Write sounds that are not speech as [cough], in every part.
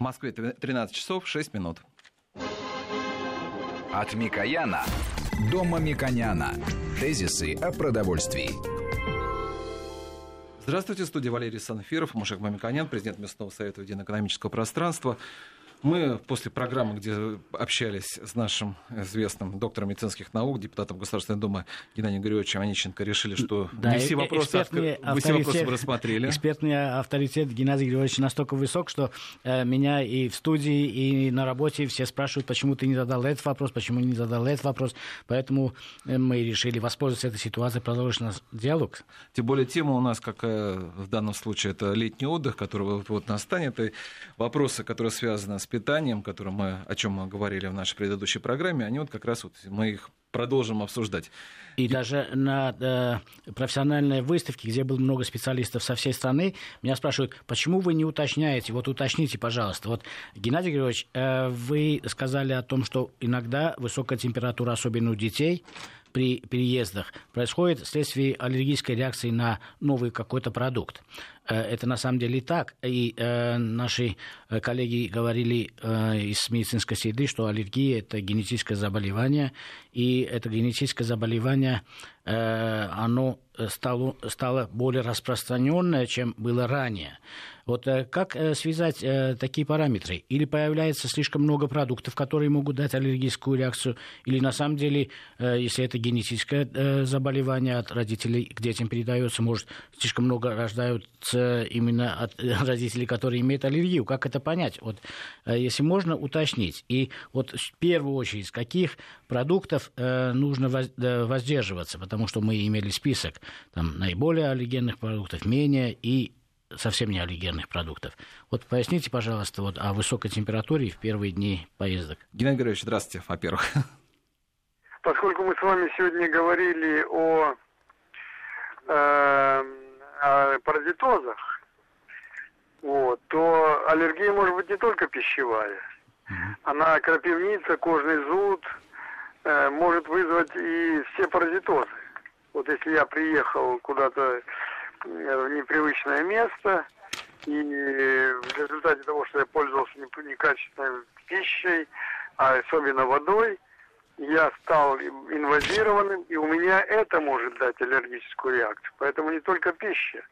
В Москве 13 часов 6 минут. От Микояна до Мамиконяна. Тезисы о продовольствии. Здравствуйте, студия Валерий Санфиров, Мушек Мамиконян, президент Местного совета Единоэкономического пространства. Мы после программы, где общались с нашим известным доктором медицинских наук, депутатом Государственной Думы Геннадием Григорьевичем Онищенко, решили, что да, не все вопросы, вы все вопросы рассмотрели. Экспертный авторитет Геннадия Григорьевича настолько высок, что э, меня и в студии, и на работе все спрашивают, почему ты не задал этот вопрос, почему не задал этот вопрос. Поэтому э, мы решили воспользоваться этой ситуацией, продолжить наш диалог. Тем более тема у нас, какая в данном случае, это летний отдых, который вот настанет, и вопросы, которые связаны с питанием, которым мы, о чем мы говорили в нашей предыдущей программе, они вот как раз вот мы их продолжим обсуждать. И, и... даже на э, профессиональной выставке, где было много специалистов со всей страны, меня спрашивают, почему вы не уточняете? Вот уточните, пожалуйста. Вот, Геннадий Григорьевич, э, вы сказали о том, что иногда высокая температура, особенно у детей, при переездах происходит вследствие аллергической реакции на новый какой-то продукт. Э, это на самом деле так. И э, наши э, коллеги говорили э, из медицинской среды, что аллергия – это генетическое заболевание, и это генетическое заболевание, э, оно стало, стало более распространенное, чем было ранее. Вот э, как э, связать э, такие параметры? Или появляется слишком много продуктов, которые могут дать аллергическую реакцию, или на самом деле, если это генетическое заболевание от родителей к детям передается, может, слишком много рождаются именно от [laughs] родителей, которые имеют аллергию. Как это понять? Вот, если можно уточнить. И вот в первую очередь, с каких продуктов нужно воздерживаться, потому что мы имели список там, наиболее аллергенных продуктов, менее и совсем не аллергенных продуктов. Вот поясните, пожалуйста, вот о высокой температуре в первые дни поездок. Геннадий Григорьевич, здравствуйте, во-первых. Поскольку мы с вами сегодня говорили о, э, о паразитозах, вот, то аллергия может быть не только пищевая. Она крапивница, кожный зуд, э, может вызвать и все паразитозы. Вот если я приехал куда-то в непривычное место, и в результате того, что я пользовался некачественной пищей, а особенно водой, я стал инвазированным, и у меня это может дать аллергическую реакцию. Поэтому не только пища.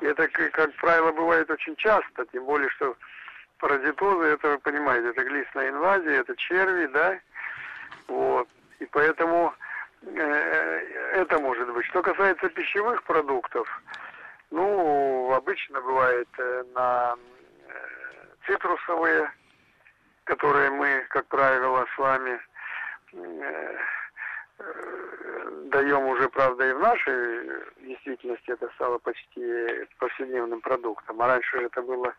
И это, как правило, бывает очень часто, тем более, что паразитозы, это вы понимаете, это глистная инвазия, это черви, да, вот. И поэтому э, это может быть. Что касается пищевых продуктов, ну, обычно бывает э, на э, цитрусовые, которые мы, как правило, с вами э, даем уже, правда, и в нашей действительности это стало почти повседневным продуктом, а раньше это было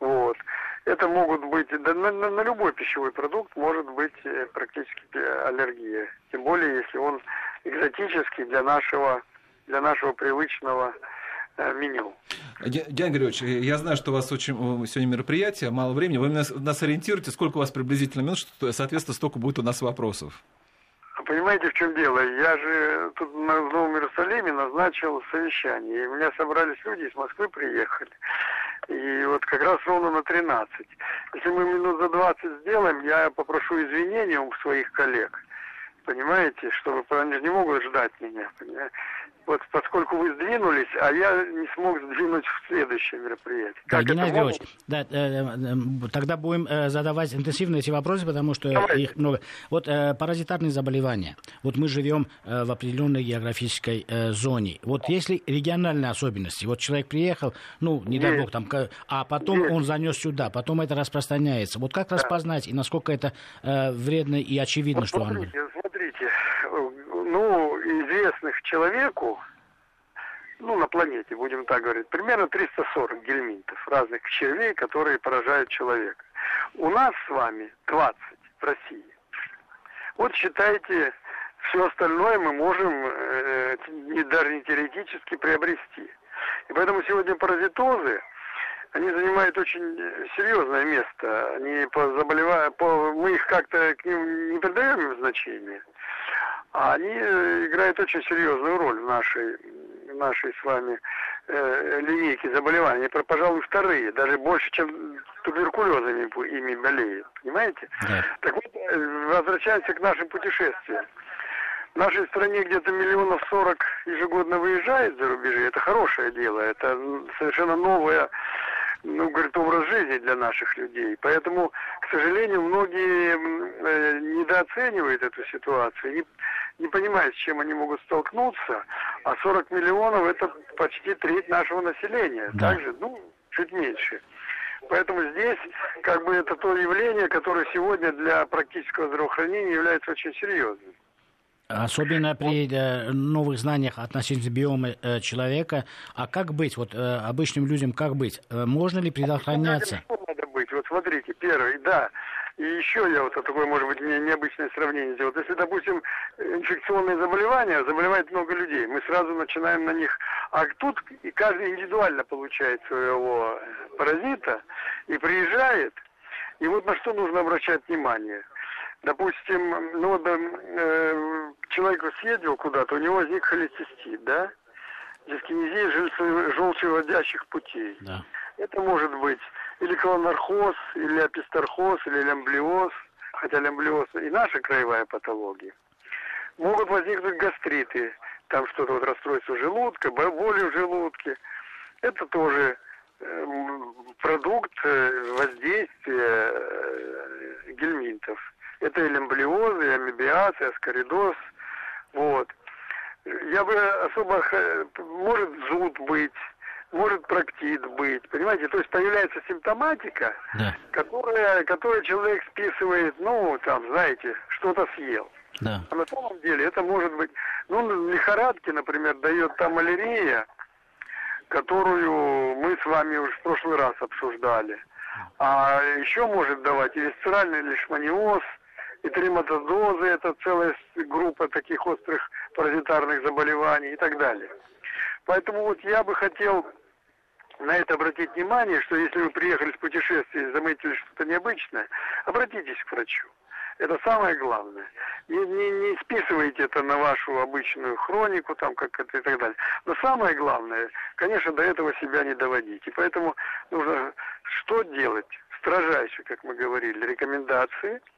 вот. Это могут быть, да, на, на, любой пищевой продукт может быть практически аллергия. Тем более, если он экзотический для нашего, для нашего привычного Э, меню. Геннадий Григорьевич, я знаю, что у вас очень сегодня мероприятие, мало времени. Вы нас, нас ориентируете, сколько у вас приблизительно минут, что, соответственно, столько будет у нас вопросов. Понимаете, в чем дело? Я же тут в Новом Иерусалиме назначил совещание. И у меня собрались люди из Москвы приехали. И вот как раз ровно на 13. Если мы минут за 20 сделаем, я попрошу извинения у своих коллег. Понимаете, чтобы они же не могут ждать меня. Понимаете? Вот поскольку вы сдвинулись, а я не смог сдвинуть в следующее мероприятие. Да, Геннадий Георгиевич, да, э, э, тогда будем э, задавать интенсивно эти вопросы, потому что Давайте. их много. Вот э, паразитарные заболевания. Вот мы живем э, в определенной географической э, зоне. Вот если региональные особенности, вот человек приехал, ну, не дай бог, там, а потом Есть. он занес сюда, потом это распространяется. Вот как да. распознать и насколько это э, вредно и очевидно, вот что смотрите, он... Смотрите, ну, известных человеку, ну, на планете, будем так говорить, примерно 340 гельминтов, разных червей, которые поражают человека. У нас с вами 20 в России. Вот считайте, все остальное мы можем э, не, даже не теоретически приобрести. И поэтому сегодня паразитозы, они занимают очень серьезное место. Они по заболеванию, по, мы их как-то к ним не придаем значения а они э, играют очень серьезную роль в нашей, в нашей с вами э, линейки заболеваний, пожалуй, вторые, даже больше, чем туберкулезами ими болеют, понимаете? Да. Так вот, э, возвращаемся к нашим путешествиям. В нашей стране где-то миллионов сорок ежегодно выезжает за рубежи. Это хорошее дело. Это совершенно новое ну, говорит, образ жизни для наших людей. Поэтому, к сожалению, многие э, недооценивают эту ситуацию, не, не понимают, с чем они могут столкнуться. А 40 миллионов – это почти треть нашего населения. Да. Также, ну, чуть меньше. Поэтому здесь как бы это то явление, которое сегодня для практического здравоохранения является очень серьезным. Особенно при э, новых знаниях относительно биома э, человека. А как быть? Вот э, обычным людям как быть? Можно ли предохраняться? Что надо быть? Вот смотрите, первый, да. И еще я вот такое, может быть, не, необычное сравнение сделал. Если, допустим, инфекционные заболевания, заболевает много людей, мы сразу начинаем на них... А тут и каждый индивидуально получает своего паразита и приезжает. И вот на что нужно обращать внимание – допустим, ну вот э, человек съездил куда-то, у него возник холецистит, да? Дискинезия желчеводящих путей. Да. Это может быть или колонархоз, или аписторхоз, или лямблиоз, хотя лямблиоз и наша краевая патология. Могут возникнуть гастриты, там что-то вот расстройство желудка, боли в желудке. Это тоже э, продукт э, воздействия э, гельминтов. Это и лямблиозы, и амебиаз, и аскоридоз. Вот. Я бы особо... Может зуд быть, может проктит быть, понимаете? То есть появляется симптоматика, да. которая, которую человек списывает, ну, там, знаете, что-то съел. Да. А на самом деле это может быть, ну, лихорадки, например, дает там малярия, которую мы с вами уже в прошлый раз обсуждали. А еще может давать и висцеральный лишманиоз – и трематозозы, это целая группа таких острых паразитарных заболеваний и так далее. Поэтому вот я бы хотел на это обратить внимание, что если вы приехали с путешествия и заметили что-то необычное, обратитесь к врачу. Это самое главное. Не, не, не списывайте это на вашу обычную хронику, там, как это и так далее. Но самое главное, конечно, до этого себя не доводить. И поэтому нужно что делать? Строжайше, как мы говорили, рекомендации –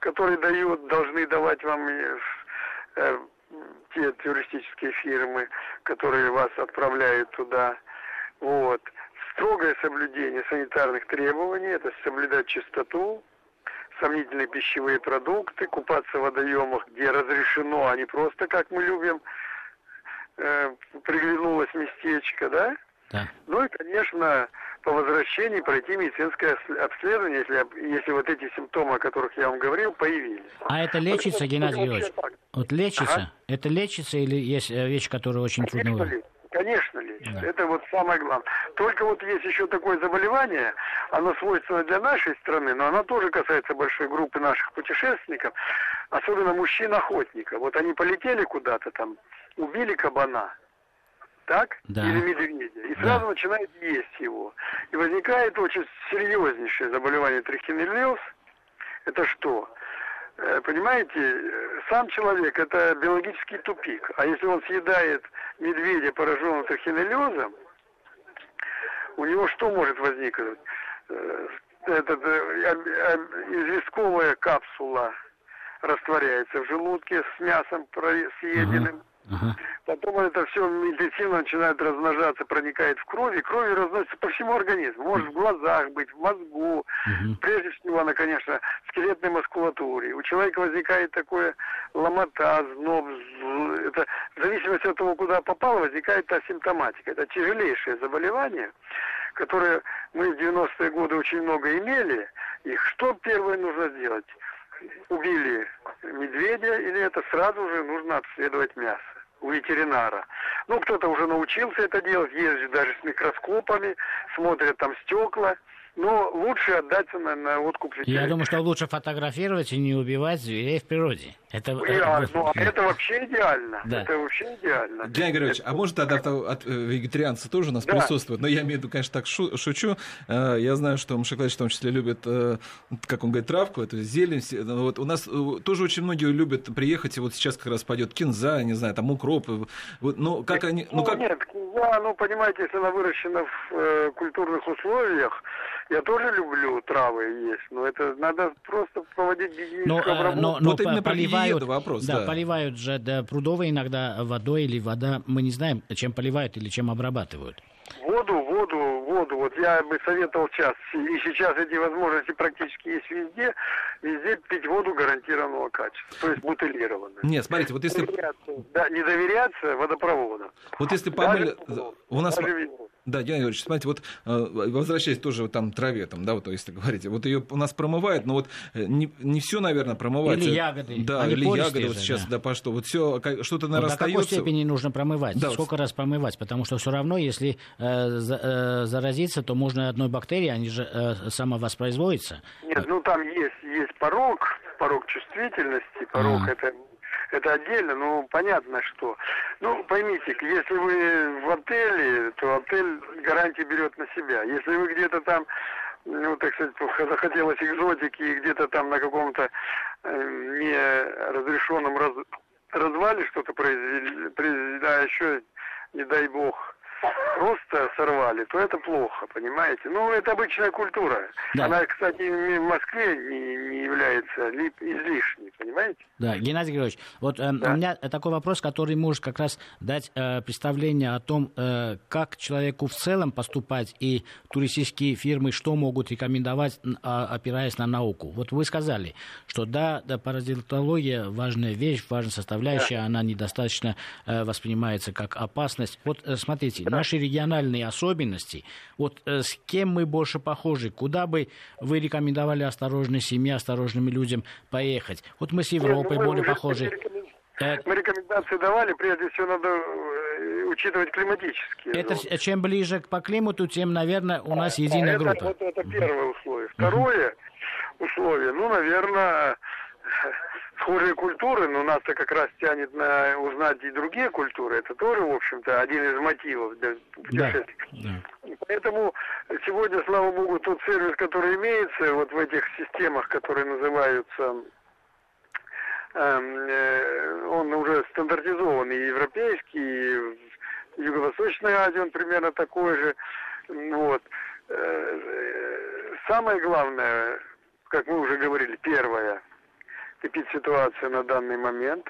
которые дают, должны давать вам э, э, те туристические фирмы, которые вас отправляют туда. Вот. Строгое соблюдение санитарных требований, это соблюдать чистоту, сомнительные пищевые продукты, купаться в водоемах, где разрешено, а не просто, как мы любим, э, приглянулось местечко, да? Да. Ну и, конечно, по возвращении пройти медицинское обследование, если, если вот эти симптомы, о которых я вам говорил, появились. А это лечится, вот, Геннадий Георгиевич? Вот лечится? Ага. Это лечится или есть э, вещь, которая очень трудно... Конечно лечится. Да. Это вот самое главное. Только вот есть еще такое заболевание, оно свойственно для нашей страны, но оно тоже касается большой группы наших путешественников, особенно мужчин-охотников. Вот они полетели куда-то там, убили кабана, так? Да. Или медведя. И сразу да. начинает есть его. И возникает очень серьезнейшее заболевание трихинеллез. Это что? Э, понимаете, сам человек это биологический тупик. А если он съедает медведя, пораженного трихинеллезом, у него что может возникнуть? Э, Этот, э, известковая капсула растворяется в желудке с мясом съеденным. Ага. Потом это все медицина начинает размножаться, проникает в кровь, и кровь разносится по всему организму. Может в глазах быть, в мозгу. Угу. Прежде всего она, конечно, в скелетной мускулатуре. У человека возникает такое ломота, зноб, это в зависимости от того, куда попало, возникает та симптоматика. Это тяжелейшее заболевание, которое мы в 90-е годы очень много имели. И что первое нужно сделать? Убили медведя, или это сразу же нужно обследовать мясо у ветеринара. Ну, кто-то уже научился это делать, ездит даже с микроскопами, смотрят там стекла, Но лучше отдаться на, на откуп Я думаю, что лучше фотографировать и не убивать зверей в природе. Это, и, а, ну, а это вообще идеально. Да. Это вообще идеально. Геннадий Григорьевич, это... а может тогда от, э, вегетарианцы тоже у нас да. присутствуют? Но я имею в виду, конечно, так шу, шучу. Э, я знаю, что Мушаклович в том числе любит, э, как он говорит, травку, это зелень. Вот у нас тоже очень многие любят приехать, и вот сейчас как раз пойдет кинза, не знаю, там укроп. Вот, ну, как они... Ну, как... Нет, кинза, ну, понимаете, если она выращена в э, культурных условиях, я тоже люблю травы есть, но это надо просто проводить гигиеническую но, обработку. Но, но, вот именно поливают, вопрос, да, да. поливают же да, прудовые иногда водой или вода, мы не знаем, чем поливают или чем обрабатывают. Воду, воду, воду. Вот я бы советовал сейчас, и сейчас эти возможности практически есть везде, везде пить воду гарантированного качества, то есть бутылированную. Нет, смотрите, вот если... Да, не доверяться водопроводам. Вот если помыли... Даже, у нас... даже да, Геннадий Георгиевич, смотрите, вот э, возвращаясь тоже вот там траве, там, да, вот если говорите, вот ее у нас промывают, но вот э, не, не все, наверное, промывается. Или ягоды. Да, Они или ягоды же, вот сейчас, да. да, по что. Вот все, что-то, наверное, вот до какой степени нужно промывать? Да, Сколько вот... раз промывать? Потому что все равно, если э, за, э, заразиться, то можно одной бактерией, они же э, самовоспроизводятся. Нет, ну там есть, есть порог, порог чувствительности, порог А. это это отдельно, ну, понятно, что. Ну, поймите, если вы в отеле, то отель гарантии берет на себя. Если вы где-то там, ну, так сказать, захотелось экзотики и где-то там на каком-то э, неразрешенном раз, развале что-то произвели, да, еще, не дай бог, просто сорвали, то это плохо, понимаете? Ну, это обычная культура. Да. Она, кстати, в Москве не, не является излишней, понимаете? Да, Геннадий Григорьевич, вот э, Да. у меня такой вопрос, который может как раз дать э, представление о том, э, как человеку в целом поступать и туристические фирмы что могут рекомендовать, а, опираясь на науку. Вот вы сказали, что да, да паразитология важная вещь, важная составляющая, она недостаточно э, воспринимается как опасность. Вот э, смотрите, наши региональные особенности, вот э, с кем мы больше похожи, куда бы вы рекомендовали осторожной семье, осторожным людям поехать? Вот мы с Европой Нет, ну, более похожи. Э, Мы рекомендации давали, прежде всего надо э, учитывать климатические Это зоны. с- чем ближе по климату, тем, наверное, у нас А единая это, группа. Вот это первое условие. Второе условие, ну, наверное, схожие культуры, но нас-то как раз тянет на узнать и другие культуры. Это тоже, в общем-то, один из мотивов для путешествий. Да. И Поэтому сегодня, слава богу, тот сервис, который имеется вот в этих системах, которые называются, эм, э, он уже стандартизованный, и европейский, и в Юго-Восточной Азии он примерно такой же. Вот. Э, э, Самое главное, как мы уже говорили, первое, кипит ситуация на данный момент,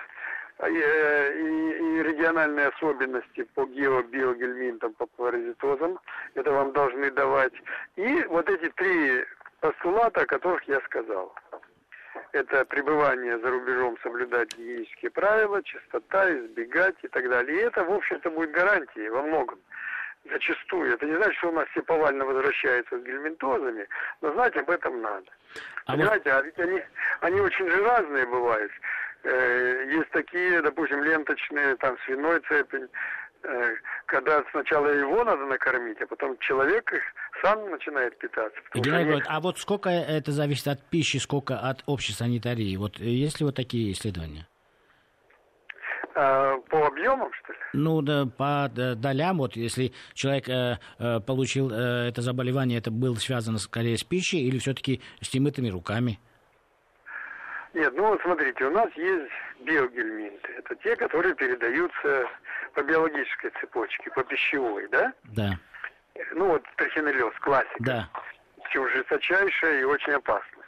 а, и, э, и- и региональные особенности по гео, биогельминтам, по паразитозам, это вам должны давать. И вот эти три постулата, о которых я сказал. Это пребывание за рубежом, соблюдать гигиенические правила, чистота, избегать и так далее. И это, в общем-то, будет гарантией во многом. Зачастую. Это не значит, что у нас все повально возвращаются с гельминтозами, но знать об этом надо. А вот- Понимаете, а ведь они, они очень же разные бывают. Э, есть такие, допустим, ленточные, там, свиной цепень, э, когда сначала его надо накормить, а потом человек их сам начинает питаться. Геннадий они- а вот сколько это зависит от пищи, сколько от общей санитарии? Вот есть ли вот такие исследования? А, по объемам, что ли? Ну, да, по да, долям, вот если человек э, э, получил э, это заболевание, это было связано скорее с пищей или все-таки с немытыми руками? Нет, ну вот смотрите, у нас есть биогельминты. Это те, которые передаются по биологической цепочке, по пищевой, да? Да, Ну вот трихинеллез, классика. да. Причем жесточайшая и очень опасная.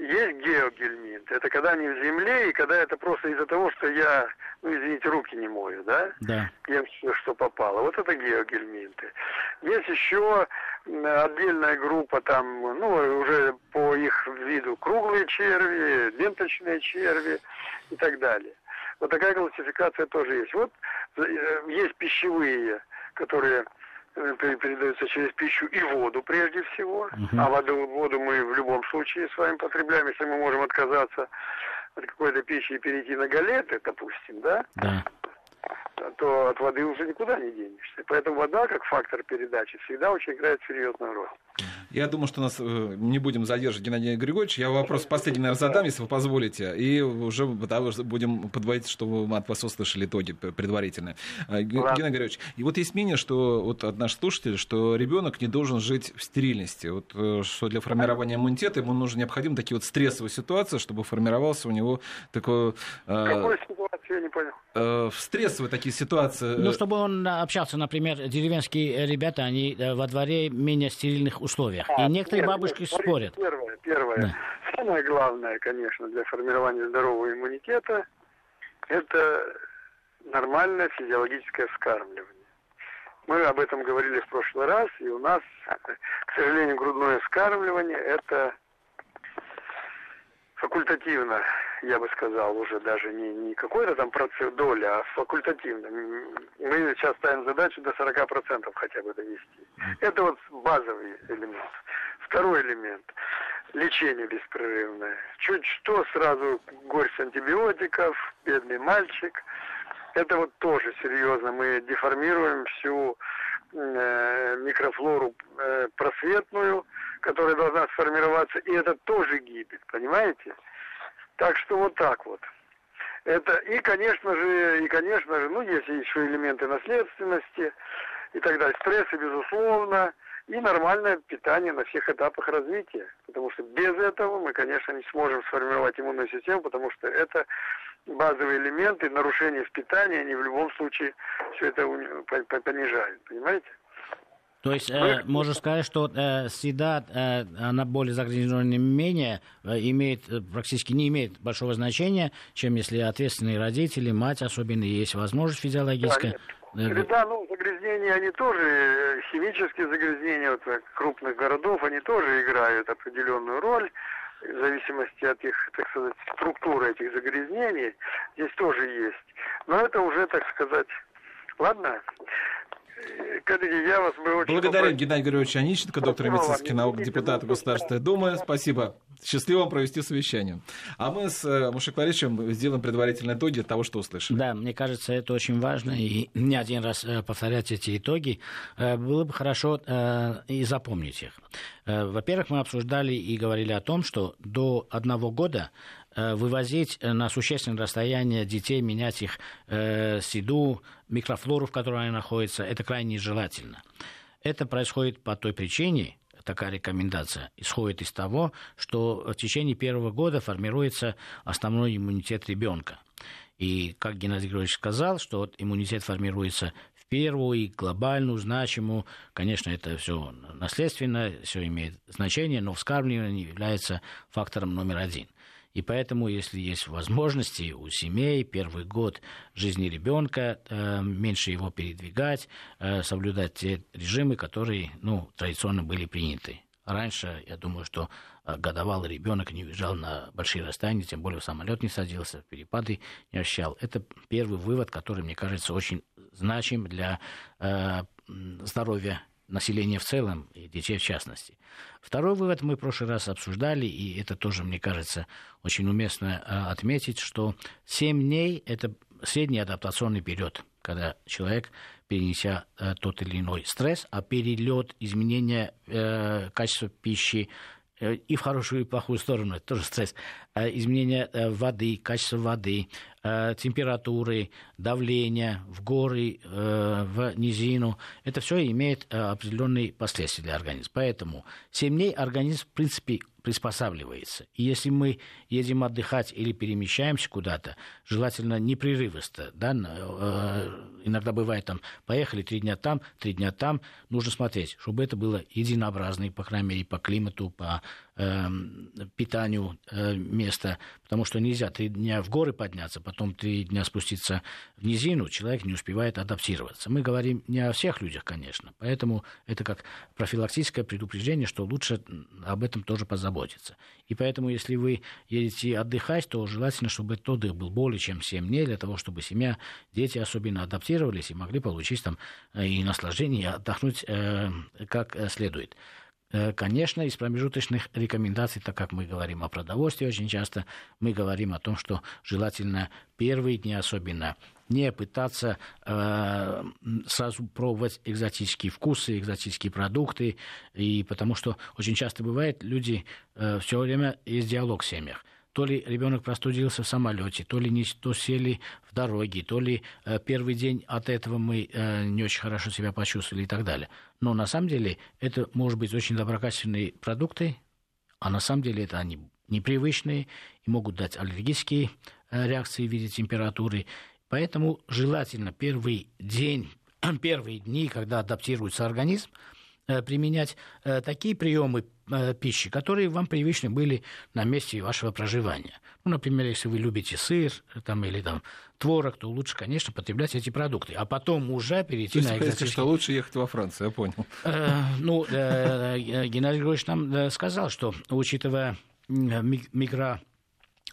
Есть геогельминты. Это когда они в земле, и когда это просто из-за того, что я, ну извините, руки не мою, да? Да. ем все, что попало. Вот это геогельминты. Есть еще отдельная группа, там, ну, уже по их виду, круглые черви, ленточные черви и так далее. Вот такая классификация тоже есть. Вот э, есть пищевые, которые э, пе- передаются через пищу и воду прежде всего. Мгм. А воду, воду мы в любом случае с вами потребляем, если мы можем отказаться от какой-то пищи и перейти на галеты, допустим, да? Да. То от воды уже никуда не денешься. Поэтому вода, как фактор передачи, всегда очень играет серьезную роль. Я думаю, что нас не будем задерживать Геннадий Григорьевич. Я вопрос последний, наверное, задам, если вы позволите, и уже будем подводить, чтобы мы от вас услышали итоги предварительные. Геннадий Григорьевич, и вот есть мнение, что вот от наших слушателей, что ребенок не должен жить в стерильности. Вот что для формирования иммунитета ему нужно необходимо такие вот стрессовые ситуации, чтобы формировался у него такой... Какой ситуации, я не понял? В стрессовые такие ситуации. Ну, чтобы он общался, например, деревенские ребята, они во дворе менее стерильных условиях. А, и некоторые нет, бабушки нет, спорят. Первое, первое. Да. Самое главное, конечно, для формирования здорового иммунитета, это нормальное физиологическое вскармливание. Мы об этом говорили в прошлый раз, и у нас, к сожалению, грудное вскармливание – это факультативно, я бы сказал, уже даже не, не какой-то там процент доля, а факультативно. Мы сейчас ставим задачу до 40% хотя бы довести. Это вот базовый элемент. Второй элемент – лечение беспрерывное. Чуть что, сразу горсть антибиотиков, бедный мальчик. Это вот тоже серьезно. Мы деформируем всю э, микрофлору э, просветную, которая должна сформироваться, и это тоже гибель, понимаете? Так что вот так вот. Это и, конечно же, и, конечно же, ну, есть еще элементы наследственности и так далее. Стрессы, безусловно, и нормальное питание на всех этапах развития. Потому что без этого мы, конечно, не сможем сформировать иммунную систему, потому что это базовые элементы, нарушения в питании, они в любом случае все это понижают. Понимаете? То есть э, можно сказать, что э, среда, э, она более загрязненная менее, э, имеет, э, практически не имеет большого значения, чем если ответственные родители, мать особенно, есть возможность физиологическая. Да. Среда, ну, загрязнения, они тоже, э, химические загрязнения вот, крупных городов, они тоже играют определенную роль в зависимости от их, так сказать, структуры этих загрязнений, здесь тоже есть. Но это уже, так сказать, ладно. Коллеги, я вас бы очень Благодарим Геннадия Григорьевича Онищенко, доктора медицинских наук, депутата Государственной Думы. Спасибо. Счастливо вам провести совещание. А мы с э, Мушек Ларичем сделаем предварительные итоги того, что услышали. Да, мне кажется, это очень важно. И не один раз э, повторять эти итоги. Э, было бы хорошо и запомнить их. Во-первых, мы обсуждали и говорили о том, что до одного года вывозить на существенное расстояние детей, менять их э, седу, микрофлору, в которой они находятся, это крайне нежелательно. Это происходит по той причине, такая рекомендация исходит из того, что в течение первого года формируется основной иммунитет ребенка. И, как Геннадий Григорьевич сказал, что вот иммунитет формируется в первую и глобальную, значимую. Конечно, это все наследственно, все имеет значение, но вскармливание является фактором номер один. И поэтому, если есть возможности у семей первый год жизни ребенка, э, меньше его передвигать, э, соблюдать те режимы, которые ну, традиционно были приняты. Раньше, я думаю, что э, годовалый ребенок не уезжал на большие расстояния, тем более в самолет не садился, перепады не ощущал. Это первый вывод, который, мне кажется, очень значим для здоровья населения в целом и детей в частности. Второй вывод мы в прошлый раз обсуждали, и это тоже, мне кажется, очень уместно а, отметить, что 7 дней – это средний адаптационный период, когда человек, перенеся э, тот или иной стресс, а перелет, изменение э, качества пищи, э, и в хорошую и в плохую сторону, это тоже стресс, изменение воды, качество воды, температуры, давления в горы, в низину, это все имеет определенные последствия для организма. Поэтому 7 дней организм, в принципе, приспосабливается. И если мы едем отдыхать или перемещаемся куда-то, желательно непрерывисто. Да? Э, иногда бывает там, поехали три дня там, три дня там. Нужно смотреть, чтобы это было единообразно, по крайней мере, по климату, по э, питанию э, места. Потому что нельзя три дня в горы подняться, потом три дня спуститься в низину. Человек не успевает адаптироваться. Мы говорим не о всех людях, конечно. Поэтому это как профилактическое предупреждение, что лучше об этом тоже позаботиться заботиться. И поэтому, если вы едете отдыхать, то желательно, чтобы этот отдых был более чем 7 дней, для того, чтобы семья, дети особенно адаптировались и могли получить там э, и наслаждение, и отдохнуть э, как э, следует. Э, конечно, из промежуточных рекомендаций, так как мы говорим о продовольствии очень часто, мы говорим о том, что желательно первые дни особенно не пытаться э, сразу пробовать экзотические вкусы, экзотические продукты, и потому что очень часто бывает, люди э, все время есть диалог в семьях то ли ребенок простудился в самолете, то ли не то сели в дороге, то ли э, первый день от этого мы э, не очень хорошо себя почувствовали и так далее. Но на самом деле это может быть очень доброкачественные продукты, а на самом деле это они непривычные и могут дать аллергические э, реакции в виде температуры. Поэтому желательно первый день, [clears throat] первые дни, когда адаптируется организм, применять э, такие приемы пищи, которые вам привычны были на месте вашего проживания. Ну, например, если вы любите сыр там, или там, творог, то лучше, конечно, потреблять эти продукты. А потом уже перейти то на экзотические... что лучше ехать во Францию, я понял. ну, Геннадий Григорьевич нам сказал, что, учитывая микро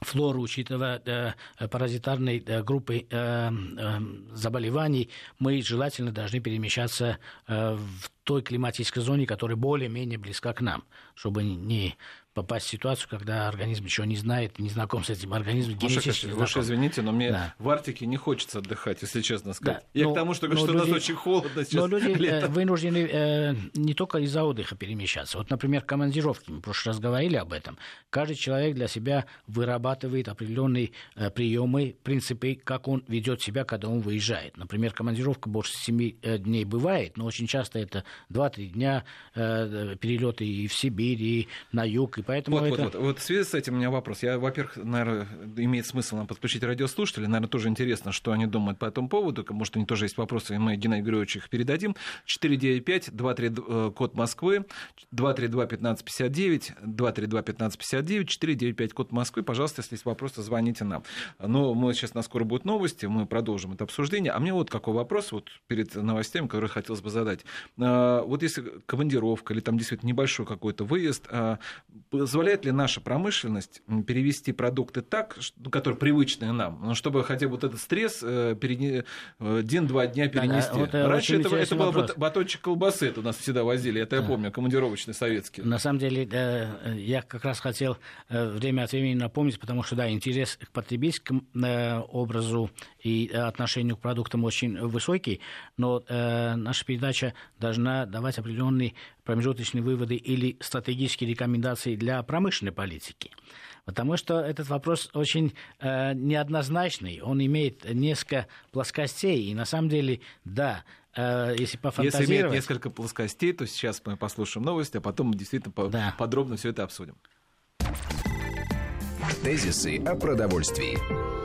флору, учитывая э, паразитарной э, группы э, э, заболеваний, мы желательно должны перемещаться э, в той климатической зоне, которая более-менее близка к нам, чтобы не попасть в ситуацию, когда организм еще не знает, не знаком с этим организмом, генетически Вы уж извините, но мне да. в Арктике не хочется отдыхать, если честно сказать. Да. Я но, к тому, что, что люди, у нас очень холодно сейчас. Но люди э, летом. вынуждены э, не только из-за отдыха перемещаться. Вот, например, командировки, мы в прошлый раз говорили об этом. Каждый человек для себя вырабатывает определенные э, приемы, принципы, как он ведет себя, когда он выезжает. Например, командировка больше 7 э, дней бывает, но очень часто это 2-3 дня э, перелеты и в Сибирь, и на юг, и поэтому вот, это... вот, вот. вот в связи с этим у меня вопрос. Я, во-первых, наверное, имеет смысл нам подключить радиослушателей. Наверное, тоже интересно, что они думают по этому поводу. Может, у них тоже есть вопросы, и мы Геннадию Григорьевичу их передадим. 495-23, код Москвы, 232-1559, 232-1559, 495, код Москвы. Пожалуйста, если есть вопросы, звоните нам. Но мы сейчас, на скоро будут новости, мы продолжим это обсуждение. А мне вот какой вопрос вот перед новостями, который хотелось бы задать. А, вот если командировка или там действительно небольшой какой-то выезд, а, позволяет ли наша промышленность перевести продукты так, ну, которые привычные нам, ну, чтобы хотя бы вот этот стресс э, перене... Э, день-два дня перенести? Да, вот, э, Раньше это, это был батончик колбасы, это у нас всегда возили, это да. я помню, командировочные советские. На самом деле, я как раз хотел время от времени напомнить, потому что, да, интерес к потребительскому образу и отношению к продуктам очень высокий, но наша передача должна давать определенные промежуточные выводы или стратегические рекомендации для промышленной политики. Потому что этот вопрос очень э, неоднозначный, он имеет несколько плоскостей, и на самом деле, да, э, если пофантазировать... Если имеет несколько плоскостей, то сейчас мы послушаем новости, а потом мы действительно да. подробно все это обсудим. Тезисы о продовольствии.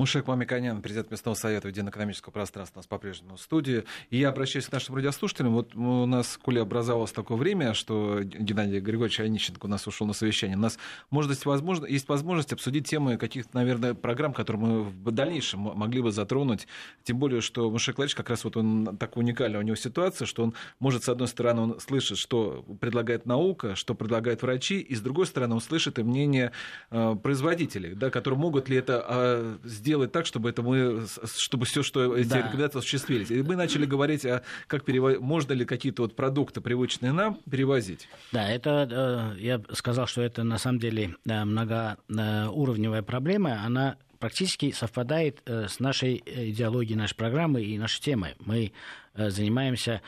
Мушек Мамиканян, президент местного совета Единоэкономического пространства, у нас по-прежнему в студии. И я обращаюсь к нашим радиослушателям. Вот у нас, коли образовалось такое время, что Геннадий Григорьевич Онищенко у нас ушел на совещание, у нас может возможно, есть возможность обсудить темы каких-то, наверное, программ, которые мы в дальнейшем могли бы затронуть. Тем более, что Мушек Владимирович как раз вот он так уникальная у него ситуация, что он может, с одной стороны, он слышит, что предлагает наука, что предлагают врачи, и с другой стороны, он слышит и мнение э, производителей, да, которые могут ли это э, сделать сделать так, чтобы это мы, чтобы все, что эти да. рекомендации осуществились. И мы начали говорить, а как перево... можно ли какие-то вот продукты, привычные нам, перевозить. Да, это, э, я сказал, что это на самом деле э, многоуровневая проблема, она практически совпадает э, с нашей идеологией нашей программы и нашей темой. Мы занимаемся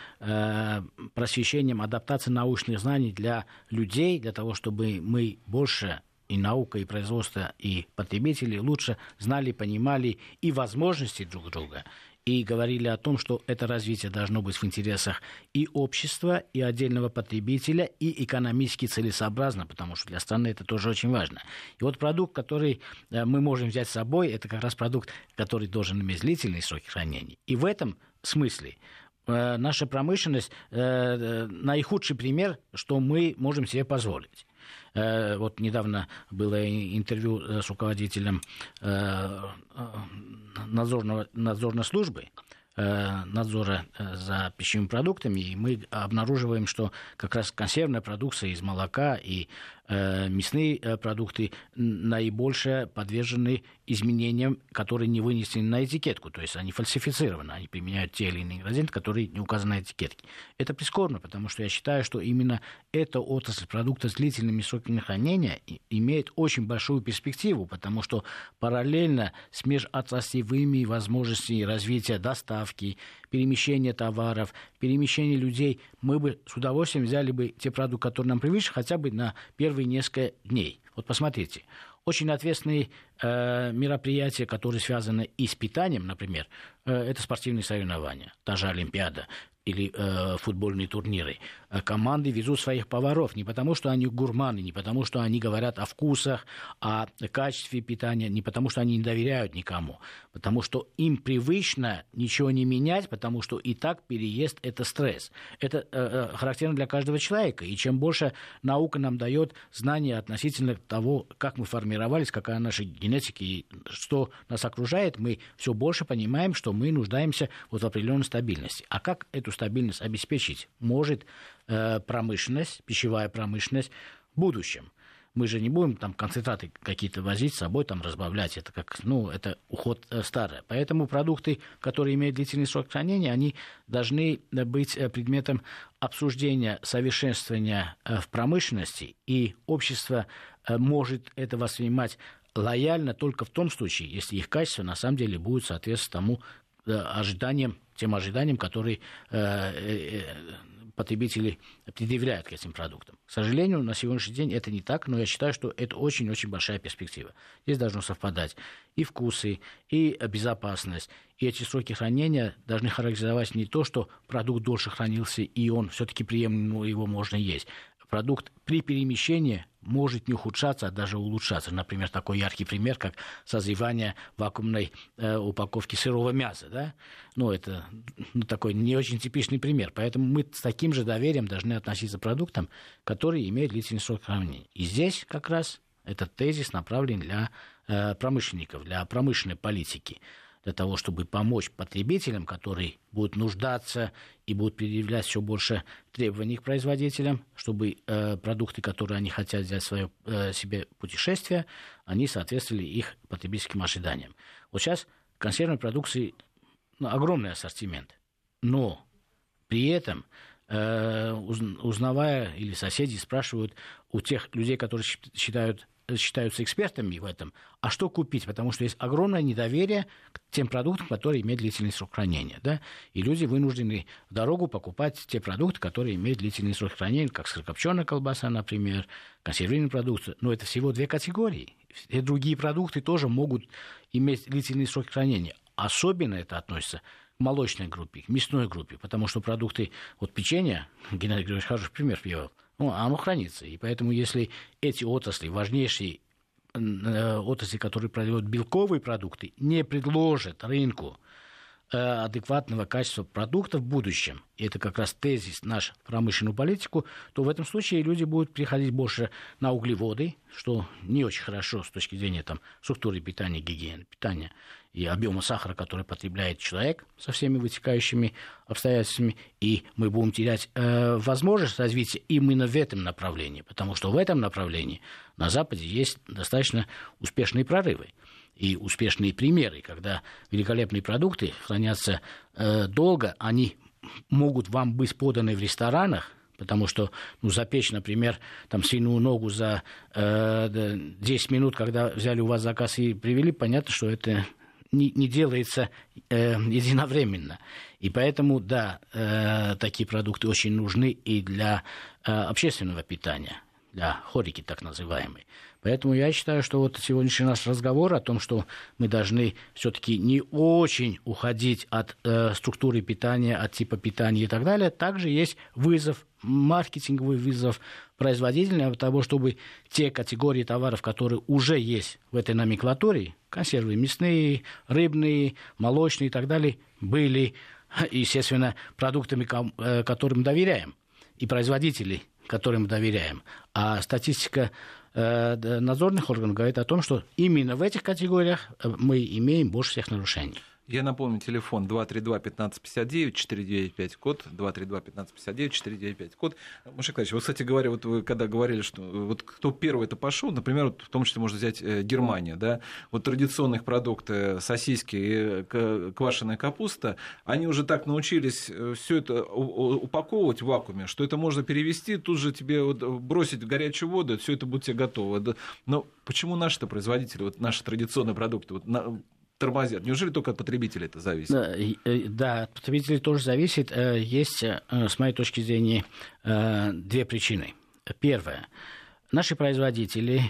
просвещением, адаптацией научных знаний для людей, для того, чтобы мы больше и наука, и производство, и потребители лучше знали, понимали и возможности друг друга, и говорили о том, что это развитие должно быть в интересах и общества, и отдельного потребителя, и экономически целесообразно, потому что для страны это тоже очень важно. И вот продукт, который э, мы можем взять с собой, это как раз продукт, который должен иметь длительные сроки хранения. И в этом смысле э, наша промышленность э, наихудший пример, что мы можем себе позволить. Э, вот недавно было интервью э, с руководителем э, надзорного, надзорной службы надзора за пищевыми продуктами, и мы обнаруживаем, что как раз консервная продукция из молока и мясные э, продукты наибольше подвержены изменениям, которые не вынесены на этикетку, то есть они фальсифицированы, они применяют те или иные ингредиенты, которые не указаны на этикетке. Это прискорбно, потому что я считаю, что именно эта отрасль продукта с длительными сроками хранения имеет очень большую перспективу, потому что параллельно с межотраслевыми возможностями развития доставки, перемещения товаров, перемещения людей, мы бы с удовольствием взяли бы те продукты, которые нам привычны, хотя бы на первые несколько дней. Вот посмотрите, очень ответственные э, мероприятия, которые связаны и с питанием, например, э, это спортивные соревнования, та же Олимпиада или э, футбольные турниры. Э, команды везут своих поваров не потому, что они гурманы, не потому, что они говорят о вкусах, о качестве питания, не потому, что они не доверяют никому, потому что им привычно ничего не менять, потому что и так переезд – это стресс. Это э, э характерно для каждого человека. И чем больше наука нам дает знания относительно того, как мы формировались, какая наша генетика и что нас окружает, мы все больше понимаем, что мы нуждаемся вот в определенной стабильности. А как эту стабильность обеспечить может э, промышленность, пищевая промышленность в будущем. Мы же не будем там концентраты какие-то возить с собой, там разбавлять. Это как, ну, это уход э, старый. Поэтому продукты, которые имеют длительный срок хранения, они должны быть э, предметом обсуждения, совершенствования э, в промышленности. И общество может это воспринимать лояльно только в том случае, если их качество на самом деле будет соответствовать тому ожиданиям тем ожиданиям, которые потребители предъявляют к этим продуктам. К сожалению, на сегодняшний день это не так, но я считаю, что это очень-очень большая перспектива. Здесь должно совпадать и вкусы, и безопасность, и эти сроки хранения должны характеризовать не то, что продукт дольше хранился, и он все-таки приемлемо, его можно есть. Продукт при перемещении может не ухудшаться, а даже улучшаться. Например, такой яркий пример, как созревание вакуумной э, упаковки сырого мяса. Да? Ну, это ну, такой не очень типичный пример. Поэтому мы с таким же доверием должны относиться к продуктам, которые имеют длительный срок хранения. И здесь как раз этот тезис направлен для э, промышленников, для промышленной политики для того, чтобы помочь потребителям, которые будут нуждаться и будут предъявлять все больше требований к производителям, чтобы э, продукты, которые они хотят взять в свое э, себе путешествие, они соответствовали их потребительским ожиданиям. Вот сейчас консервной продукции ну, огромный ассортимент, но при этом э, узнавая или соседи спрашивают у тех людей, которые считают считаются экспертами в этом, а что купить, потому что есть огромное недоверие к тем продуктам, которые имеют длительный срок хранения. Да? И люди вынуждены в дорогу покупать те продукты, которые имеют длительный срок хранения, как сырокопченая колбаса, например, консервированные продукты. Но это всего две категории. Все другие продукты тоже могут иметь длительный срок хранения. Особенно это относится к молочной группе, к мясной группе, потому что продукты, вот печенье, Геннадий Григорьевич хороший пример привел, ну, оно хранится. И поэтому, если эти отрасли, важнейшие э, отрасли, которые производят белковые продукты, не предложат рынку адекватного качества продуктов в будущем, и это как раз тезис наш промышленную политику, то в этом случае люди будут переходить больше на углеводы, что не очень хорошо с точки зрения там, структуры питания, гигиены питания и объема сахара, который потребляет человек со всеми вытекающими обстоятельствами, и мы будем терять э, возможность развития именно в этом направлении, потому что в этом направлении на Западе есть достаточно успешные прорывы и успешные примеры, когда великолепные продукты хранятся э, долго, они могут вам быть поданы в ресторанах, потому что ну, запечь, например, там свиную ногу за э, 10 минут, когда взяли у вас заказ и привели, понятно, что это не, не делается э, единовременно. И поэтому, да, э, такие продукты очень нужны и для э, общественного питания, для хорики так называемой. Поэтому я считаю, что вот сегодняшний наш разговор о том, что мы должны все-таки не очень уходить от э, структуры питания, от типа питания и так далее, также есть вызов, маркетинговый вызов производителя для того, чтобы те категории товаров, которые уже есть в этой номенклатуре, консервы мясные, рыбные, молочные и так далее, были, естественно, продуктами, э, которым доверяем, и производителей, которым доверяем. А статистика надзорных органов говорит о том, что именно в этих категориях э, мы имеем больше всех нарушений. Я напомню, телефон 232-1559, 495, код 232-1559, 495, код. Маша Николаевич, вот, кстати говоря, вот вы когда говорили, что вот кто первый это пошел, например, вот в том числе можно взять э, Германию, да, вот традиционных продукты, сосиски и квашеная капуста, они уже так научились э, все это упаковывать в вакууме, что это можно перевести, тут же тебе вот бросить в горячую воду, все это будет тебе готово. Но почему наши-то производители, вот наши традиционные продукты, вот тормозят? Неужели только от потребителей это зависит? Да, э, да, от потребителей тоже зависит. Э, есть, э, с моей точки зрения, две причины. Первое. Наши производители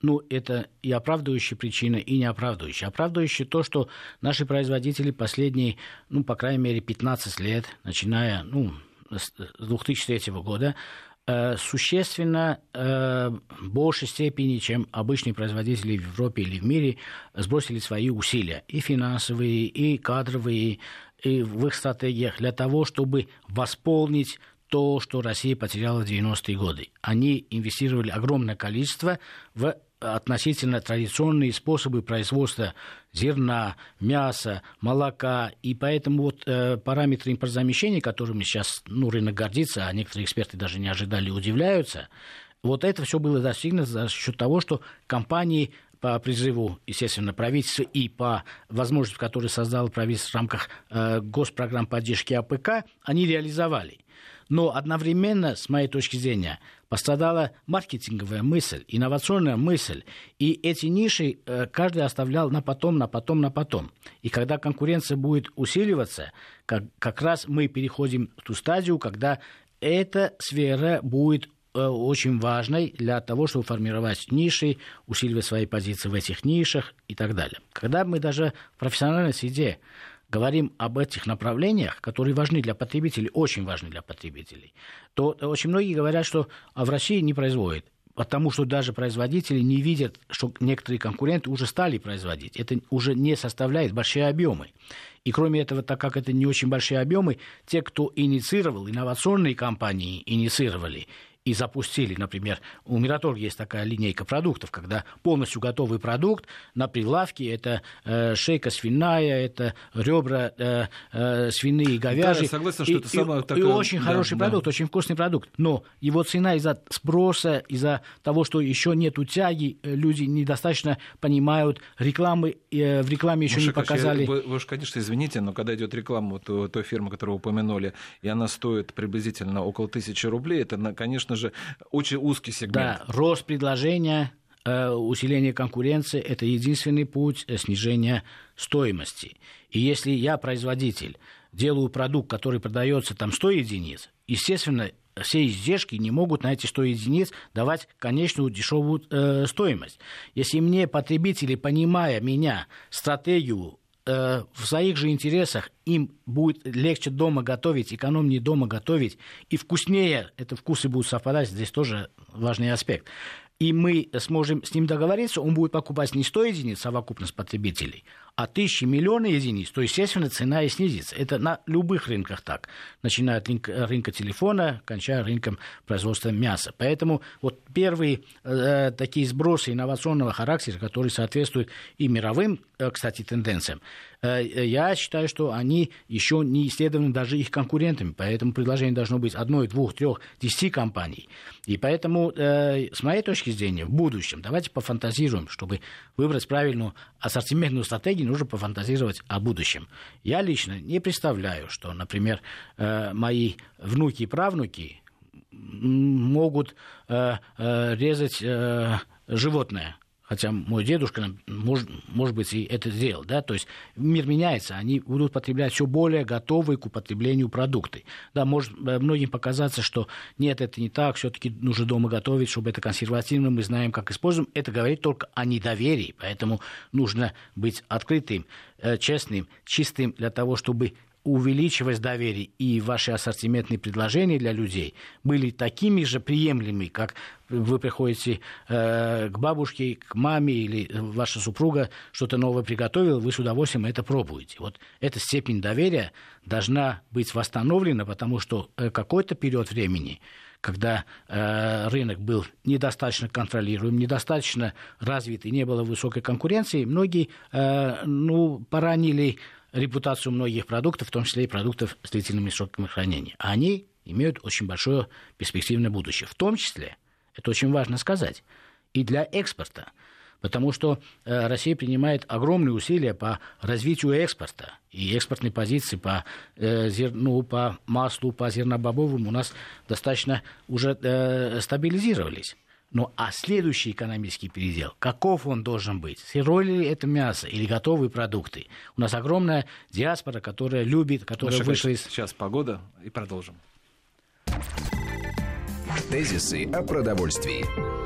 ну, это и оправдывающая причина, и не оправдывающая. То, что наши производители последние, ну, по крайней мере, 15 лет, начиная, ну, с 2003 года, существенно э, большей степени, чем обычные производители в Европе или в мире, сбросили свои усилия, и финансовые, и кадровые, и в их стратегиях для того, чтобы восполнить то, что Россия потеряла в 90-е годы. Они инвестировали огромное количество в относительно традиционные способы производства зерна, мяса, молока. И поэтому вот э, параметры импортозамещения, которыми сейчас ну, рынок гордится, а некоторые эксперты даже не ожидали удивляются, вот это все было достигнуто за счет того, что компании по призыву, естественно, правительства и по возможности, которую создало правительство в рамках э, госпрограмм поддержки АПК, они реализовали. Но одновременно, с моей точки зрения, пострадала маркетинговая мысль, инновационная мысль. И эти ниши э, каждый оставлял на потом, на потом, на потом. И когда конкуренция будет усиливаться, как, как раз мы переходим в ту стадию, когда эта сфера будет э, очень важной для того, чтобы формировать ниши, усиливать свои позиции в этих нишах и так далее. Когда мы даже в профессиональной среде говорим об этих направлениях, которые важны для потребителей, очень важны для потребителей, то очень многие говорят, что а в России не производят. Потому что даже производители не видят, что некоторые конкуренты уже стали производить. Это уже не составляет большие объемы. И кроме этого, так как это не очень большие объемы, те, кто инициировал, инновационные компании инициировали и запустили, например, у Мираторга есть такая линейка продуктов, когда полностью готовый продукт на прилавке, это э, шейка свиная, это ребра э, э, свиные и говяжьи. Да, я согласен, что и, это самое и, такое... И очень да, хороший да. продукт, очень вкусный продукт. Но его цена из-за спроса, из-за того, что еще нет тяги, э, люди недостаточно понимают рекламы, э, в рекламе еще не показали. Я, вы, вы уж, конечно, извините, но когда идет реклама вот, той фирмы, которую вы упомянули, и она стоит приблизительно около тысячи рублей, это, конечно же, очень узкий сегмент. Да, рост предложения, э, усиление конкуренции – это единственный путь э, снижения стоимости. И если я производитель, делаю продукт, который продается там 100 единиц, естественно, все издержки не могут на эти 100 единиц давать конечную дешевую э, стоимость. Если мне потребители, понимая меня, стратегию Э, в своих же интересах им будет легче дома готовить, экономнее дома готовить, и вкуснее, это вкусы будут совпадать, здесь тоже важный аспект. И мы сможем с ним договориться, он будет покупать не 100 единиц совокупность потребителей, а тысячи, миллионы единиц, то, естественно, цена и снизится. Это на любых рынках так, начиная от рынка, рынка телефона, кончая рынком производства мяса. Поэтому вот первые э, такие сбросы инновационного характера, которые соответствуют и мировым, э, кстати, тенденциям, э, я считаю, что они еще не исследованы даже их конкурентами, поэтому предложение должно быть одной, двух, трех, десяти компаний. И поэтому, э, с моей точки зрения, в будущем давайте пофантазируем, чтобы выбрать правильную ассортиментную стратегию, нужно пофантазировать о будущем. Я лично не представляю, что, например, э, мои внуки и правнуки могут э, э, резать животное хотя мой дедушка, может, может быть, и это сделал, да, то есть мир меняется, они будут потреблять все более готовые к употреблению продукты. Да, может многим показаться, что нет, это не так, все-таки нужно дома готовить, чтобы это консервативно, мы знаем, как используем. Это говорит только о недоверии, поэтому нужно быть открытым, э, честным, чистым для того, чтобы увеличивать доверие и ваши ассортиментные предложения для людей были такими же приемлемыми, как вы приходите э, к бабушке, к маме или ваша супруга что-то новое приготовила, вы с удовольствием это пробуете. Вот эта степень доверия должна быть восстановлена, потому что э, какой-то период времени когда э, рынок был недостаточно контролируем, недостаточно развит и не было высокой конкуренции, многие э, ну, поранили репутацию многих продуктов, в том числе и продуктов с длительными сроками хранения. А они имеют очень большое перспективное будущее. В том числе, это очень важно сказать, и для экспорта. Потому что э, Россия принимает огромные усилия по развитию экспорта. И экспортные позиции по, э, зерну, по маслу, по зернобобовым у нас достаточно уже э, стабилизировались. Ну а следующий экономический передел, каков он должен быть? Сырое ли это мясо или готовые продукты? У нас огромная диаспора, которая любит, которая Маша, вышла из... Сейчас погода и продолжим. Тезисы о продовольствии.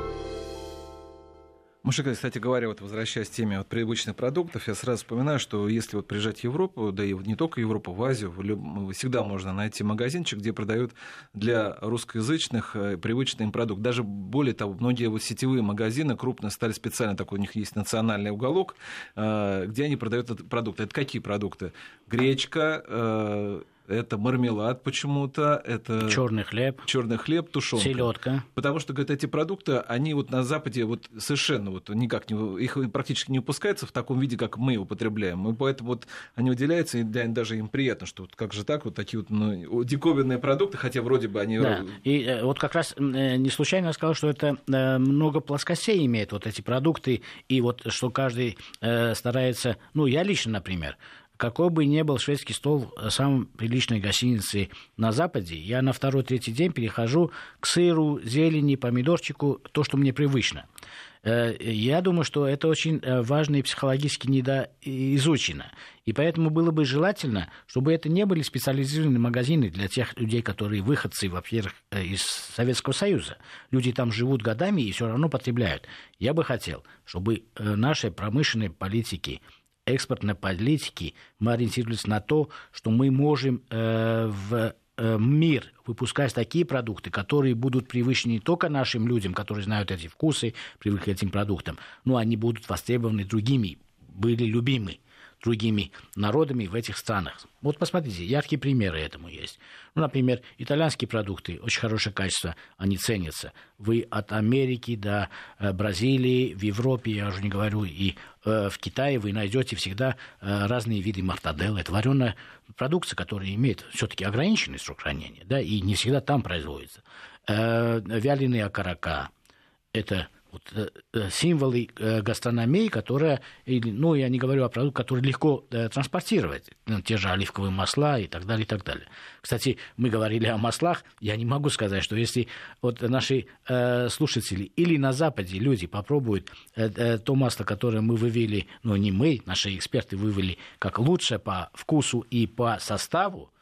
Мушика, кстати говоря, вот возвращаясь к теме вот привычных продуктов, я сразу вспоминаю, что если вот приезжать в Европу, да и не только Европу, в Азию, в люб... всегда можно найти магазинчик, где продают для русскоязычных э, привычный им продукт. Даже более того, многие вот сетевые магазины крупные стали специально, такой у них есть национальный уголок, э, где они продают этот продукт. Это какие продукты? Гречка, э, это мармелад почему-то, это черный хлеб, черный хлеб, тушенка. Селедка. Потому что, говорят, эти продукты, они вот на Западе вот совершенно вот никак не, их практически не выпускаются в таком виде, как мы употребляем. И поэтому вот они выделяются, и даже им приятно, что вот как же так, вот такие вот ну, диковинные продукты, хотя вроде бы они... Да, и э, вот как раз э, не случайно я сказал, что это э, много плоскостей имеет вот эти продукты, и вот что каждый старается, ну, я лично, например, какой бы ни был шведский стол э, самой приличной гостиницы на Западе, я на второй-третий день перехожу к сыру, зелени, помидорчику, то, что мне привычно. Э, я думаю, что это очень э, важно и психологически недоизучено. И поэтому было бы желательно, чтобы это не были специализированные магазины для тех людей, которые выходцы, во-первых, из Советского Союза. Люди там живут годами и все равно потребляют. Я бы хотел, чтобы наши промышленные политики экспортной политики мы ориентировались на то, что мы можем э, в э, мир выпускать такие продукты, которые будут привычны не только нашим людям, которые знают эти вкусы, привыкли к этим продуктам, но они будут востребованы другими, были любимы другими народами в этих странах. Вот посмотрите, яркие примеры этому есть. Ну, например, итальянские продукты, очень хорошее качество, они ценятся. Вы от Америки до э, Бразилии, в Европе, я уже не говорю, и э, в Китае вы найдете всегда э, разные виды мартаделла. Это вареная продукция, которая имеет все-таки ограниченный срок хранения, да, и не всегда там производится. Вяленые окорока, это вот, э, э, символы э, гастрономии, которая, ну, я не говорю о продуктах, которые легко транспортировать, ну, те же оливковые масла и так далее, и так далее. Кстати, мы говорили о маслах, я не могу сказать, что если вот наши слушатели или на Западе люди попробуют то масло, которое мы вывели, ну, не мы, наши эксперты вывели, как лучше по вкусу и по составу,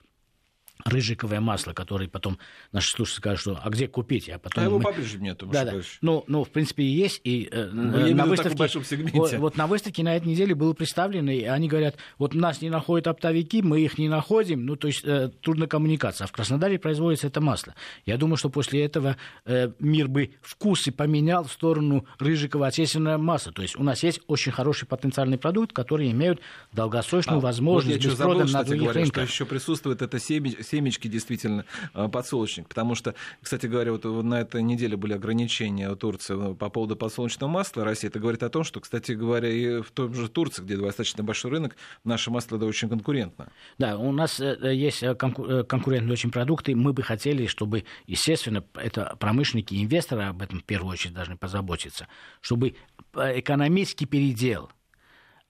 рыжиковое масло, которое потом наши слушатели скажут, что а где купить? А, потом а его мы... по-прежнему нету. Да, да. Ну, ну, в принципе, и есть. И, э, ну, на выставке, вот, вот на выставке на этой неделе было представлено, и они говорят, вот нас не находят оптовики, мы их не находим, ну, то есть э, трудно коммуникация. А в Краснодаре производится это масло. Я думаю, что после этого э, мир бы вкусы поменял в сторону рыжикового отечественного масла. То есть у нас есть очень хороший потенциальный продукт, который имеют долгосрочную а, возможность вот я быть на других говоря, рынках. Что еще присутствует это семя, семечки действительно э, подсолнечник. Потому что, кстати говоря, вот на этой неделе были ограничения Турции по поводу подсолнечного масла. Россия это говорит о том, что, кстати говоря, и в том же Турции, где достаточно большой рынок, наше масло да, очень конкурентно. Да, у нас э, есть э, конкурентные очень продукты. Мы бы хотели, чтобы, естественно, это промышленники и инвесторы об этом в первую очередь должны позаботиться, чтобы экономический передел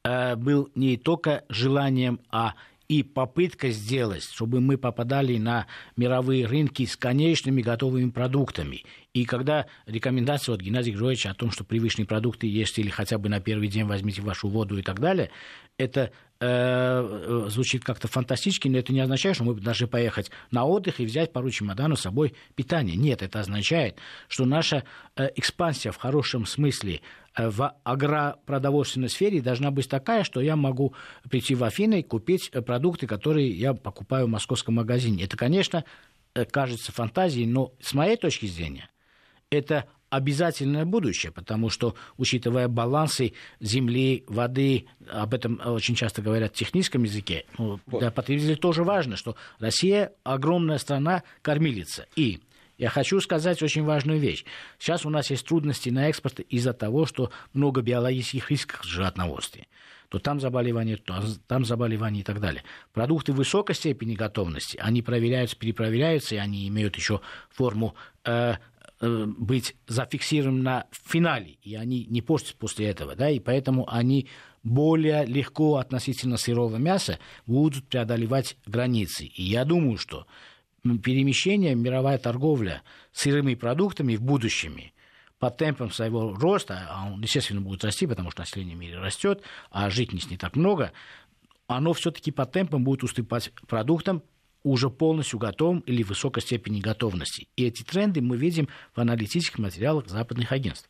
был не только желанием, а и попытка сделать, чтобы мы попадали на мировые рынки с конечными готовыми продуктами. И когда рекомендация от Геннадия Григорьевича о том, что привычные продукты есть или хотя бы на первый день возьмите вашу воду и так далее, это звучит как-то фантастически, но это не означает, что мы должны поехать на отдых и взять пару чемоданов с собой питание. Нет, это означает, что наша э, экспансия в хорошем смысле Э, в агропродовольственной сфере должна быть такая, что я могу прийти в Афины и купить э, продукты, которые я покупаю в московском магазине. Это, конечно, э, кажется фантазией, но с моей точки зрения это обязательное будущее, потому что, учитывая балансы земли, воды, об этом очень часто говорят в техническом языке, ну, для потребителей тоже важно, что Россия огромная страна, кормилица. И Я хочу сказать очень важную вещь. Сейчас у нас есть трудности на экспорт из-за того, что много биологических рисков в животноводстве то там заболевание, то там заболевание и так далее. Продукты высокой степени готовности, они проверяются, перепроверяются, и они имеют еще форму э, быть зафиксированы на финале, и они не портятся после этого, да, и поэтому они более легко относительно сырого мяса будут преодолевать границы. И я думаю, что перемещение, мировая торговля сырыми продуктами в будущем по темпам своего роста, а он, естественно, будет расти, потому что население в мире растет, а житниц не так много, оно все-таки по темпам будет уступать продуктам, уже полностью готовым или высокой степени готовности. И эти тренды мы видим в аналитических материалах западных агентств.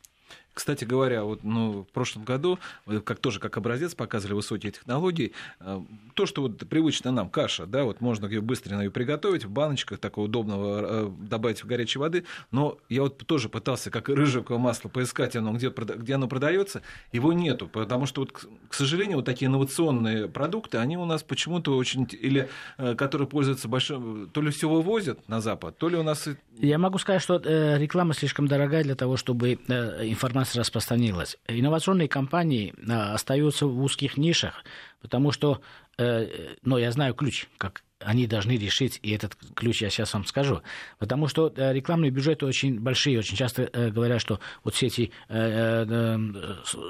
Кстати говоря, вот, ну, в прошлом году, как тоже как образец показывали высокие технологии, э, то, что вот привычно нам, каша, да, вот можно ее быстро ее приготовить в баночках, такого удобного, э, добавить в горячей воды, но я вот тоже пытался, как и рыжевое масло, поискать оно, где, где оно продается, его нету, потому что, вот, к сожалению, вот такие инновационные продукты, они у нас почему-то очень, или э, которые пользуются большим, то ли все вывозят на Запад, то ли у нас... Я могу сказать, что реклама слишком дорогая для того, чтобы информация информация распространилась. Инновационные компании а, остаются в узких нишах, потому что, э, ну, я знаю ключ, как они должны решить, и этот ключ я сейчас вам скажу. Потому что э, рекламные бюджеты очень большие, очень часто э, говорят, что вот все эти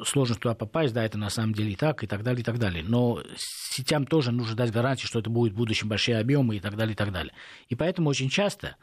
сложности туда попасть, да, это на самом деле и так, и так далее, и так далее. Но сетям тоже нужно дать гарантию, что это будет в будущем большие объемы и так далее, и так далее. И поэтому очень часто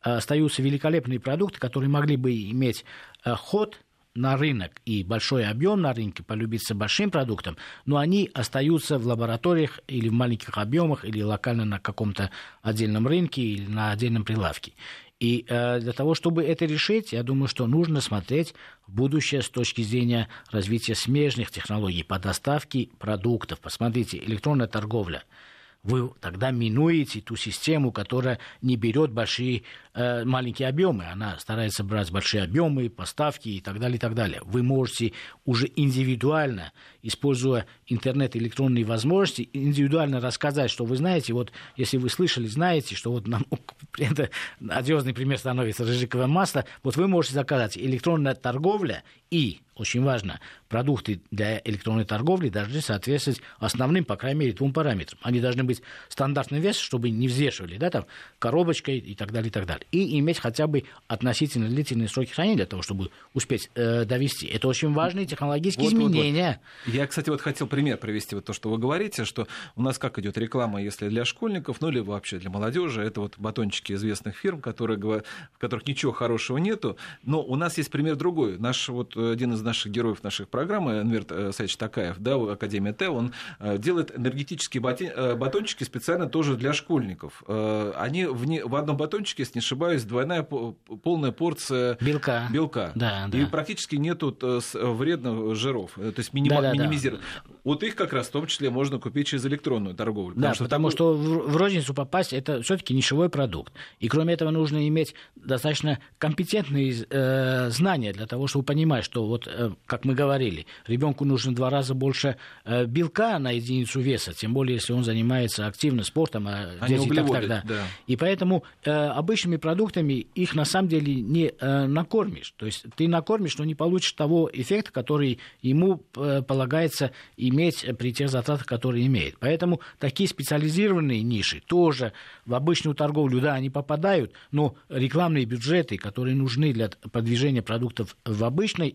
остаются великолепные продукты, которые могли бы иметь ход на рынок и большой объем на рынке полюбиться большим продуктам, но они остаются в лабораториях или в маленьких объемах, или локально на каком-то отдельном рынке, или на отдельном прилавке. И э, для того, чтобы это решить, я думаю, что нужно смотреть в будущее с точки зрения развития смежных технологий по доставке продуктов. Посмотрите, электронная торговля – вы тогда минуете ту систему, которая не берет большие, маленькие объемы. Она старается брать большие объемы, поставки и так далее, и так далее. Вы можете уже индивидуально, используя интернет электронные возможности, индивидуально рассказать, что вы знаете, вот если вы слышали, знаете, что вот нам [laughs] это одиозный пример становится рыжиковое масло, вот вы можете заказать электронная торговля и очень важно, продукты для электронной торговли должны соответствовать основным, по крайней мере, двум параметрам. Они должны быть стандартный вес, чтобы не взвешивали, да, там, коробочкой и так далее, и так далее. И иметь хотя бы относительно длительные сроки хранения для того, чтобы успеть э, довести. Это очень важные технологические вот, изменения. Вот, вот. Я, кстати, вот хотел пример привести, вот то, что вы говорите, что у нас как идет реклама, если для школьников, ну или вообще для молодежи, это вот батончики известных фирм, которые, в которых ничего хорошего нету, но у нас есть пример другой. Наш вот один из наших героев наших программ, Энверт э, Саич Такаев, да, Академия Т, он э, делает энергетические э, батончики специально тоже для школьников. Они в, не, в одном батончике, не ошибаюсь, двойная полная порция белка. белка. Да, и да. практически нету вредных жиров, то есть минима, да, да, минимизировать. Да. Вот их как раз в том числе можно купить через электронную торговлю. Да, потому что, потому что в розницу попасть это все-таки нишевой продукт. И кроме этого нужно иметь достаточно компетентные э, знания для того, чтобы понимать, что вот Э, как мы говорили, ребенку нужно два раза больше э, белка на единицу веса, тем более, если он занимается активно спортом, а Они дети так тогда. Да. И поэтому э, обычными продуктами их на самом деле не накормишь. То есть ты накормишь, но не получишь того эффекта, который ему полагается иметь при тех затратах, которые имеет. Поэтому такие специализированные ниши тоже в обычную торговлю, да, они попадают, но рекламные бюджеты, которые нужны для продвижения продуктов в обычной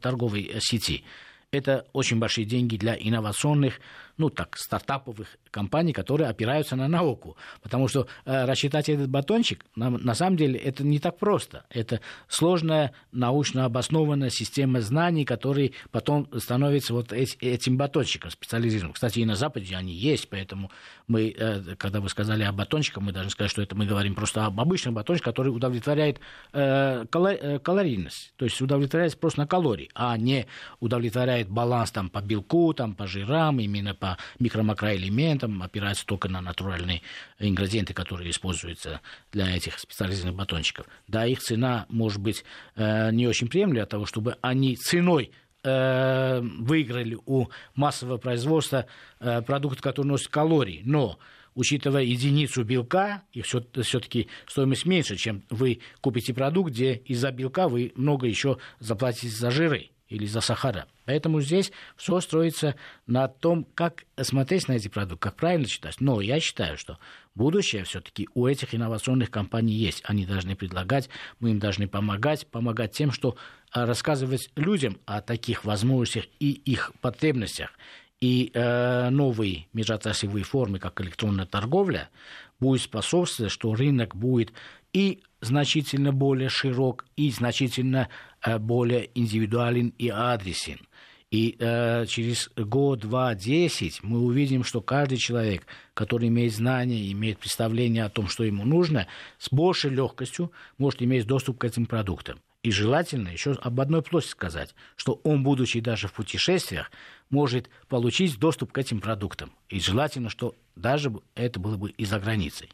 торговой сети. Это очень большие деньги для инновационных ну так, стартаповых компаний, которые опираются на науку. Потому что э, рассчитать этот батончик, на, на самом деле, это не так просто. Это сложная, научно обоснованная система знаний, которые потом становятся вот эти, этим батончиком специализированным. Кстати, и на Западе они есть, поэтому мы, э, когда вы сказали о батончиках, мы должны сказать, что это мы говорим просто об обычном батончике, который удовлетворяет э, калор, калорийность, то есть удовлетворяет просто на калории, а не удовлетворяет баланс там, по белку, там, по жирам, именно по микро-макроэлементам, опирается только на натуральные ингредиенты, которые используются для этих специализированных батончиков. Да, их цена может быть э, не очень приемлема от того, чтобы они ценой э, выиграли у массового производства э, продукт, который носит калории, но учитывая единицу белка, и все-таки стоимость меньше, чем вы купите продукт, где из-за белка вы много еще заплатите за жиры или за сахара. Поэтому здесь все строится на том, как смотреть на эти продукты, как правильно читать. Но я считаю, что будущее все-таки у этих инновационных компаний есть. Они должны предлагать, мы им должны помогать, помогать тем, что а, рассказывать людям о таких возможностях и их потребностях. И э, новые межотраслевые формы, как электронная торговля, будет способствовать, что рынок будет и значительно более широк, и значительно э, более индивидуален и адресен. И э, через год, два, десять мы увидим, что каждый человек, который имеет знания, имеет представление о том, что ему нужно, с большей легкостью может иметь доступ к этим продуктам. И желательно еще об одной плоти сказать, что он, будучи даже в путешествиях, может получить доступ к этим продуктам. И желательно, что даже это было бы и за границей.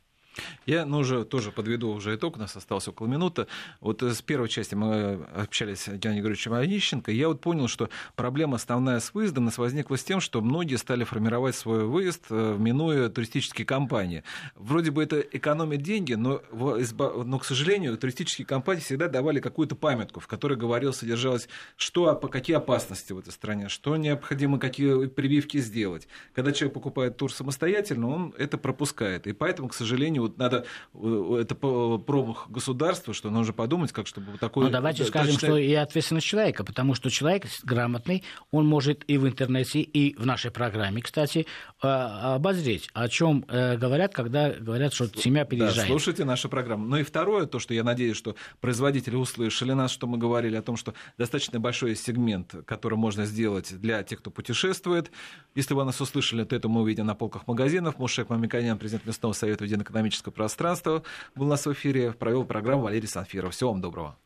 Я ну, уже тоже подведу уже итог, у нас осталось около минуты. Вот с первой части мы общались с Геннадием Григорьевичем Онищенко, я вот понял, что проблема основная с выездом нас возникла с тем, что многие стали формировать свой выезд, э, минуя туристические компании. Вроде бы это экономит деньги, но, но к сожалению, туристические компании всегда давали какую-то памятку, в которой говорилось, содержалось, что, по какие опасности в этой стране, что необходимо, какие прививки сделать. Когда человек покупает тур самостоятельно, он это пропускает. И поэтому, к сожалению, вот надо, э, это промах государства, что нужно подумать, как чтобы такое... Ну, давайте скажем, точно... что и ответственность человека, потому что человек грамотный, он может и в интернете, и в нашей программе, кстати, а, обозреть, о чем э, говорят, когда говорят, что семья переезжает. Да, слушайте нашу программу. Ну и второе, то, что я надеюсь, что производители услышали нас, что мы говорили о том, что достаточно большой сегмент, который можно сделать для тех, кто путешествует. Если вы нас услышали, то это мы увидим на полках магазинов. Мушек Мамиканян, президент местного совета военно-экономического экономическое пространство. Был у нас в эфире, провел программу Валерий Санфиров. Всего вам доброго.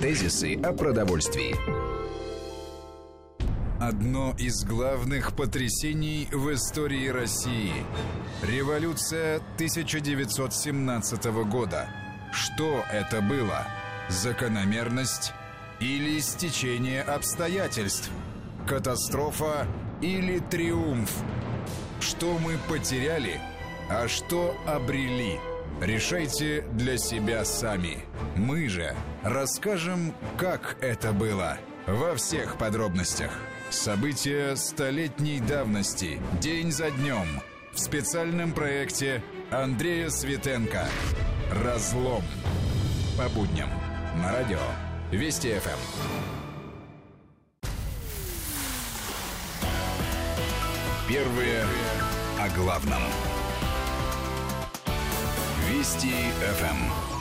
Тезисы о продовольствии. Одно из главных потрясений в истории России. Революция 1917 года. Что это было? Закономерность или стечение обстоятельств? Катастрофа или триумф? Что мы потеряли – а что обрели? Решайте для себя сами. Мы же расскажем, как это было. Во всех подробностях. События столетней давности. День за днем. В специальном проекте Андрея Светенко. Разлом. По будням. На радио. Вести ФМ. Первые о главном. Вести ФМ.